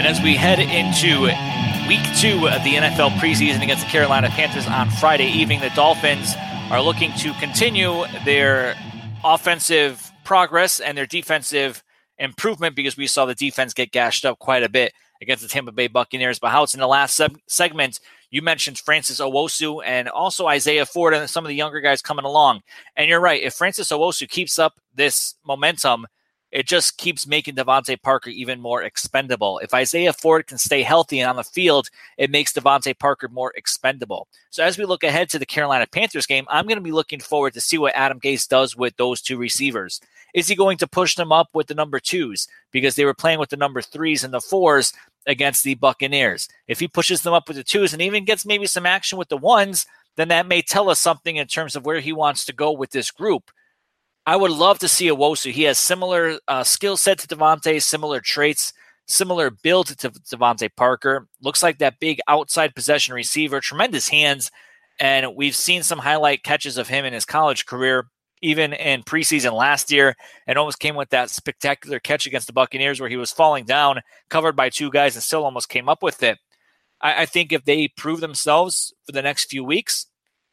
And as we head into week two of the NFL preseason against the Carolina Panthers on Friday evening. The Dolphins are looking to continue their offensive progress and their defensive improvement because we saw the defense get gashed up quite a bit against the Tampa Bay Buccaneers. But how it's in the last segment, you mentioned Francis Owusu and also Isaiah Ford and some of the younger guys coming along. And you're right. If Francis Owusu keeps up this momentum – it just keeps making DeVante Parker even more expendable. If Isaiah Ford can stay healthy and on the field, it makes DeVante Parker more expendable. So as we look ahead to the Carolina Panthers game, I'm going to be looking forward to see what Adam Gase does with those two receivers. Is he going to push them up with the number twos because they were playing with the number threes and the fours against the Buccaneers? If he pushes them up with the twos and even gets maybe some action with the ones, then that may tell us something in terms of where he wants to go with this group. I would love to see Owusu. He has similar uh, skill set to DeVante, similar traits, similar build to DeVante Parker. Looks like that big outside possession receiver, tremendous hands, and we've seen some highlight catches of him in his college career, even in preseason last year, and almost came with that spectacular catch against the Buccaneers where he was falling down, covered by two guys, and still almost came up with it. I, I think if they prove themselves for the next few weeks,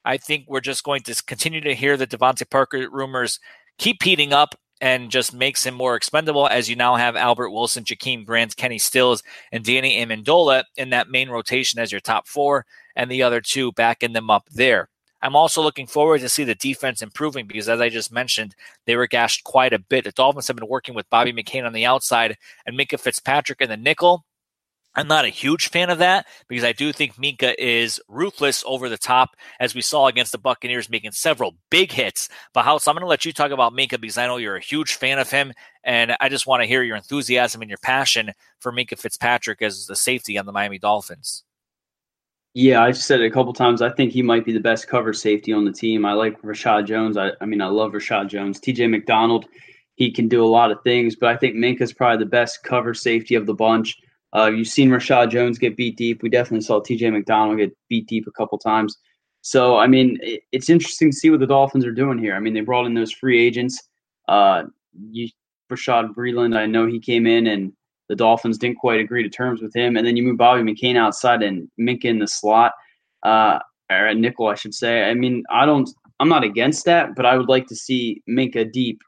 I think we're just going to continue to hear the DeVante Parker rumors keep heating up and just makes him more expendable as you now have Albert Wilson, Jakeem Grant, Kenny Stills, and Danny Amendola in that main rotation as your top four, and the other two backing them up there. I'm also looking forward to see the defense improving because, as I just mentioned, they were gashed quite a bit. The Dolphins have been working with Bobby McCain on the outside and Minkah Fitzpatrick in the nickel. I'm not a huge fan of that because I do think Minkah is ruthless over the top, as we saw against the Buccaneers, making several big hits. But House, I'm going to let you talk about Minkah because I know you're a huge fan of him, and I just want to hear your enthusiasm and your passion for Minkah Fitzpatrick as the safety on the Miami Dolphins. Yeah, I've said it a couple times. I think he might be the best cover safety on the team. I like Reshad Jones. I, I mean, I love Reshad Jones. TJ McDonald, he can do a lot of things, but I think Minkah's probably the best cover safety of the bunch. Uh, you've seen Reshad Jones get beat deep. We definitely saw TJ McDonald get beat deep a couple times. So, I mean, it, it's interesting to see what the Dolphins are doing here. I mean, they brought in those free agents. Uh, you, Bashaud Breeland, I know he came in and the Dolphins didn't quite agree to terms with him. And then you move Bobby McCain outside and Minkah in the slot, uh, or nickel, I should say. I mean, I don't, I'm not against that, but I would like to see Minkah deep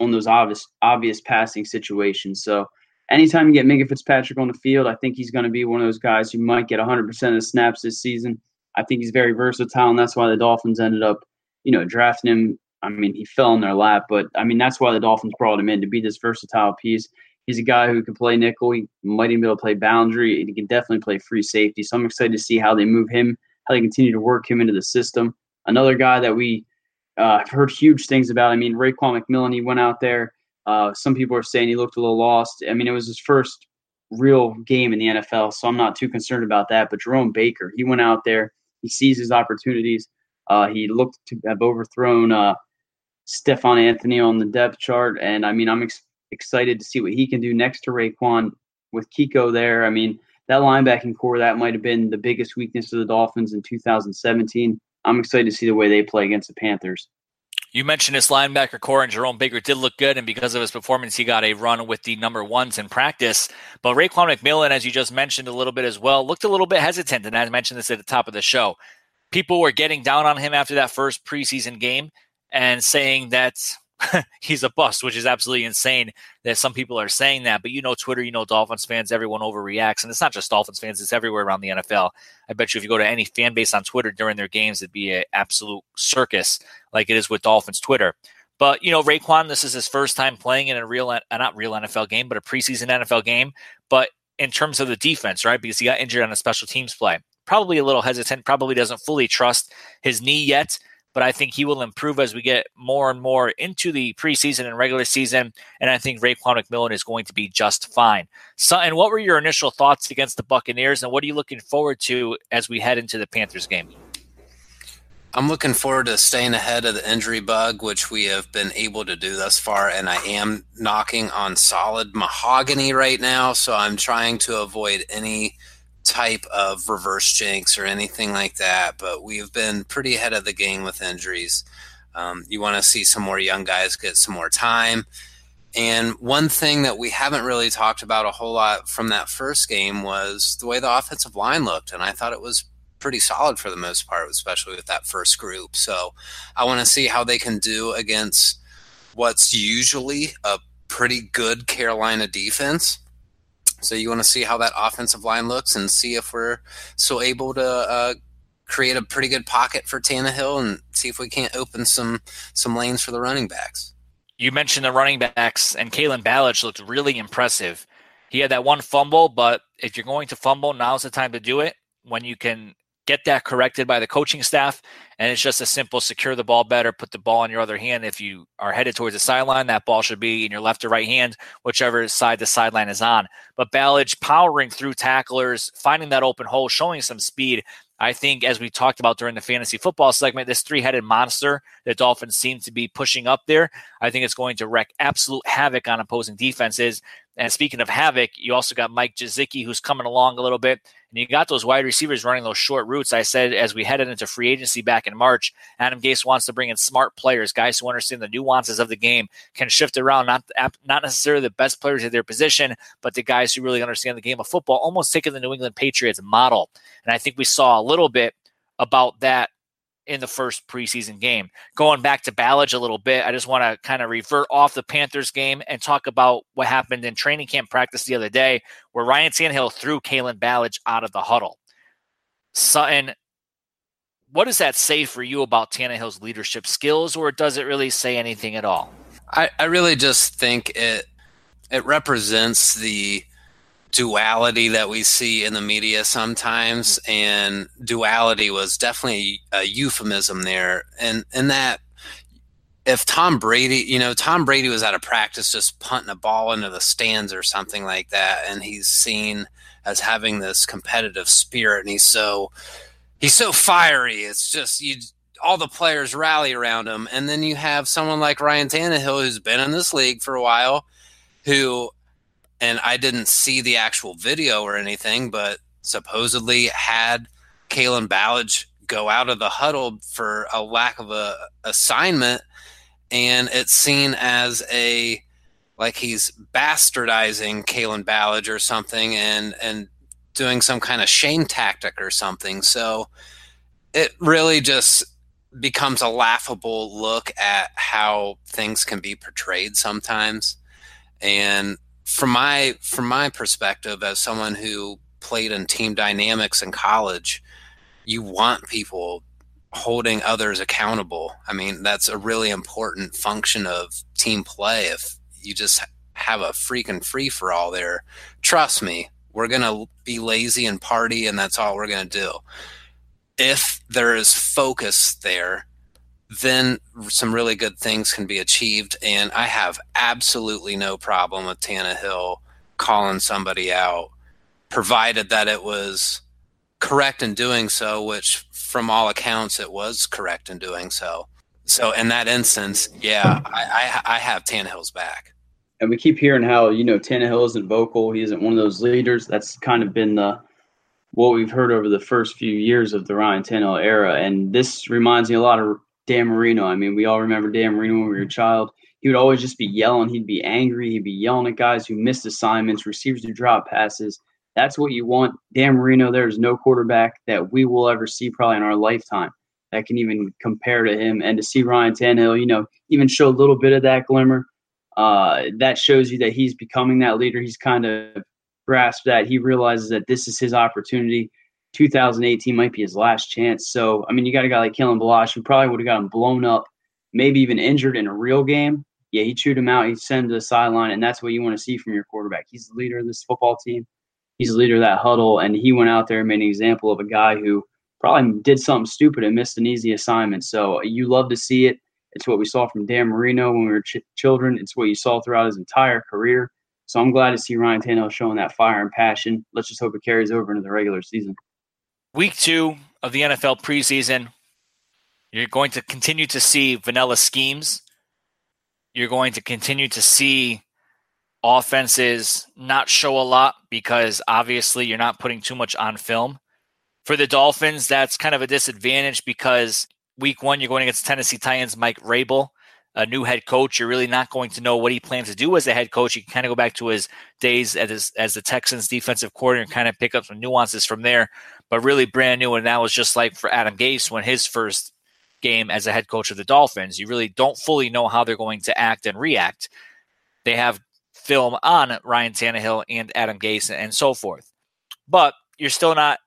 on those obvious, obvious passing situations. So, anytime you get Minkah Fitzpatrick on the field, I think he's going to be one of those guys who might get 100% of the snaps this season. I think he's very versatile, and that's why the Dolphins ended up, you know, drafting him. I mean, he fell in their lap, but I mean, that's why the Dolphins brought him in to be this versatile piece. He's a guy who can play nickel. He might even be able to play boundary. He can definitely play free safety. So I'm excited to see how they move him, how they continue to work him into the system. Another guy that we uh, have heard huge things about. I mean, Raekwon McMillan, he went out there uh, some people are saying he looked a little lost. I mean, it was his first real game in the NFL, so I'm not too concerned about that. But Jerome Baker, he went out there, he sees his opportunities. Uh, he looked to have overthrown uh, Stephone Anthony on the depth chart, and I mean, I'm ex- excited to see what he can do next to Raekwon with Kiko there. I mean, that linebacking corps that might have been the biggest weakness of the Dolphins in 2017. I'm excited to see the way they play against the Panthers. You mentioned his linebacker corps, and Jerome Baker did look good, and because of his performance, he got a run with the number ones in practice. But Raekwon McMillan, as you just mentioned a little bit as well, looked a little bit hesitant, and I mentioned this at the top of the show. People were getting down on him after that first preseason game and saying that he's a bust, which is absolutely insane that some people are saying that. But you know, Twitter, you know, Dolphins fans, everyone overreacts. And it's not just Dolphins fans, it's everywhere around the NFL. I bet you if you go to any fan base on Twitter during their games, it'd be an absolute circus like it is with Dolphins Twitter. But, you know, Raekwon, this is his first time playing in a real, uh, not real NFL game, but a preseason NFL game. But in terms of the defense, right? Because he got injured on a special teams play. Probably a little hesitant, probably doesn't fully trust his knee yet but I think he will improve as we get more and more into the preseason and regular season. And I think Raekwon McMillan is going to be just fine. So, and what were your initial thoughts against the Buccaneers, and what are you looking forward to as we head into the Panthers game? I'm looking forward to staying ahead of the injury bug, which we have been able to do thus far. And I am knocking on solid mahogany right now. So I'm trying to avoid any type of reverse jinx or anything like that, but we've been pretty ahead of the game with injuries. Um, you want to see some more young guys get some more time. And one thing that we haven't really talked about a whole lot from that first game was the way the offensive line looked. And I thought it was pretty solid for the most part, especially with that first group. So I want to see how they can do against what's usually a pretty good Carolina defense. So you want to see how that offensive line looks and see if we're so able to uh, create a pretty good pocket for Tannehill and see if we can't open some some lanes for the running backs. You mentioned the running backs, and Kalen Ballage looked really impressive. He had that one fumble, but if you're going to fumble, now's the time to do it when you can get that corrected by the coaching staff. And it's just a simple secure the ball better, put the ball in your other hand. If you are headed towards the sideline, that ball should be in your left or right hand, whichever side the sideline is on. But Ballage powering through tacklers, finding that open hole, showing some speed. I think, as we talked about during the fantasy football segment, this three headed monster that Dolphins seem to be pushing up there, I think it's going to wreak absolute havoc on opposing defenses. And speaking of havoc, you also got Mike Gesicki, who's coming along a little bit. And you got those wide receivers running those short routes. I said as we headed into free agency back in March, Adam Gase wants to bring in smart players, guys who understand the nuances of the game, can shift around, not not necessarily the best players at their position, but the guys who really understand the game of football, almost taking the New England Patriots model. And I think we saw a little bit about that in the first preseason game. Going back to Ballage a little bit, I just want to kind of revert off the Panthers game and talk about what happened in training camp practice the other day, where Ryan Tannehill threw Kalen Ballage out of the huddle. Sutton, what does that say for you about Tannehill's leadership skills, or does it really say anything at all? I, I really just think it it represents the duality that we see in the media sometimes, mm-hmm. and duality was definitely a euphemism there, and and that if Tom Brady, you know, Tom Brady was out of practice just punting a ball into the stands or something like that, and he's seen as having this competitive spirit, and he's so he's so fiery. It's just you all the players rally around him, and then you have someone like Ryan Tannehill who's been in this league for a while, who, and I didn't see the actual video or anything, but supposedly had Kalen Ballage go out of the huddle for a lack of a assignment and it's seen as a like he's bastardizing Kalen Ballage or something and and doing some kind of shame tactic or something. So it really just becomes a laughable look at how things can be portrayed sometimes. And from my from my perspective as someone who played in team dynamics in college, you want people holding others accountable. I mean, that's a really important function of team play. If you just have a freaking free for all there, trust me, we're going to be lazy and party, and that's all we're going to do. If there is focus there, then some really good things can be achieved. And I have absolutely no problem with Tannehill calling somebody out, provided that it was correct in doing so, which from all accounts, it was correct in doing so. So in that instance, yeah, I, I, I have Tannehill's back. And we keep hearing how you know Tannehill isn't vocal. He isn't one of those leaders. That's kind of been the what we've heard over the first few years of the Ryan Tannehill era. And this reminds me a lot of Dan Marino. I mean, we all remember Dan Marino when we were a child. He would always just be yelling. He'd be angry. He'd be yelling at guys who missed assignments, receivers who drop passes. That's what you want. Dan Marino, there's no quarterback that we will ever see probably in our lifetime that can even compare to him. And to see Ryan Tannehill, you know, even show a little bit of that glimmer, uh, that shows you that he's becoming that leader. He's kind of grasped that. He realizes that this is his opportunity. 2018 might be his last chance. So, I mean, you got a guy like Kalen Ballage who probably would have gotten blown up, maybe even injured in a real game. Yeah, he chewed him out. He sent him to the sideline, and that's what you want to see from your quarterback. He's the leader of this football team he's the leader of that huddle, and he went out there and made an example of a guy who probably did something stupid and missed an easy assignment. So you love to see it. It's what we saw from Dan Marino when we were ch- children. It's what you saw throughout his entire career. So I'm glad to see Ryan Tannehill showing that fire and passion. Let's just hope it carries over into the regular season. Week two of the NFL preseason, you're going to continue to see vanilla schemes. You're going to continue to see offenses not show a lot because obviously you're not putting too much on film. For the Dolphins, that's kind of a disadvantage because week one, you're going against Tennessee Titans, Mike Vrabel, a new head coach. You're really not going to know what he plans to do as a head coach. You can kind of go back to his days as, as the Texans defensive coordinator and kind of pick up some nuances from there, but really brand new. And that was just like for Adam Gase when his first game as a head coach of the Dolphins. You really don't fully know how they're going to act and react. They have film on Ryan Tannehill and Adam Gase and so forth. But you're still not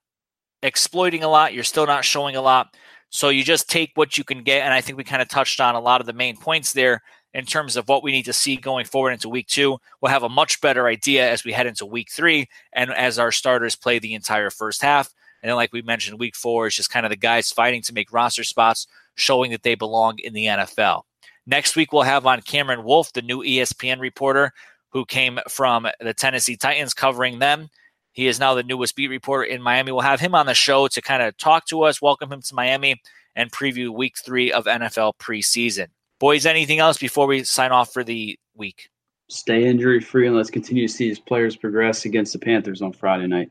exploiting a lot. You're still not showing a lot. So you just take what you can get. And I think we kind of touched on a lot of the main points there in terms of what we need to see going forward into week two. We'll have a much better idea as we head into week three and as our starters play the entire first half. And then, like we mentioned, week four is just kind of the guys fighting to make roster spots, showing that they belong in the NFL. Next week, we'll have on Cameron Wolf, the new ESPN reporter, who came from the Tennessee Titans covering them. He is now the newest beat reporter in Miami. We'll have him on the show to kind of talk to us, welcome him to Miami, and preview week three of NFL preseason. Boys, anything else before we sign off for the week? Stay injury free and let's continue to see these players progress against the Panthers on Friday night.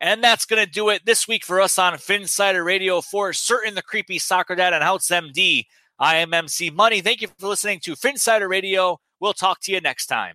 And that's going to do it this week for us on Phinsider Radio for Sutton the creepy soccer dad and House MD. I am MC Money. Thank you for listening to Phinsider Radio. We'll talk to you next time.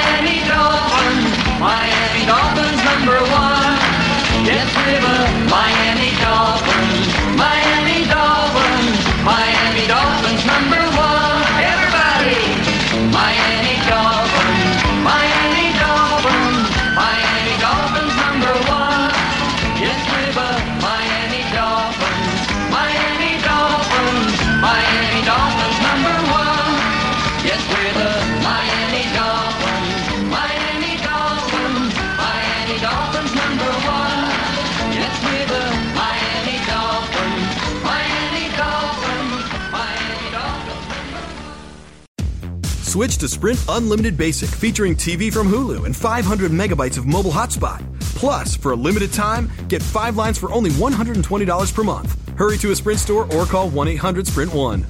Switch to Sprint Unlimited Basic featuring TV from Hulu and 500 megabytes of mobile hotspot. Plus, for a limited time, get five lines for only $120 per month. Hurry to a Sprint store or call 1 800 Sprint 1.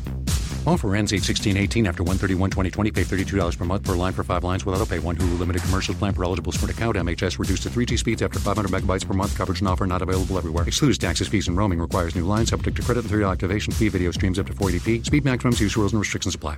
Offer ends 8-16-18 after 131-2020. Pay $32 per month per line for five lines without a pay. One Hulu limited commercial plan per eligible Sprint account. MHS reduced to 3G speeds after 500 megabytes per month. Coverage and offer not available everywhere. Excludes taxes, fees, and roaming. Requires new lines. Subject to credit and 3 activation fee. Video streams up to 480p. Speed maximums. Use rules and restrictions apply.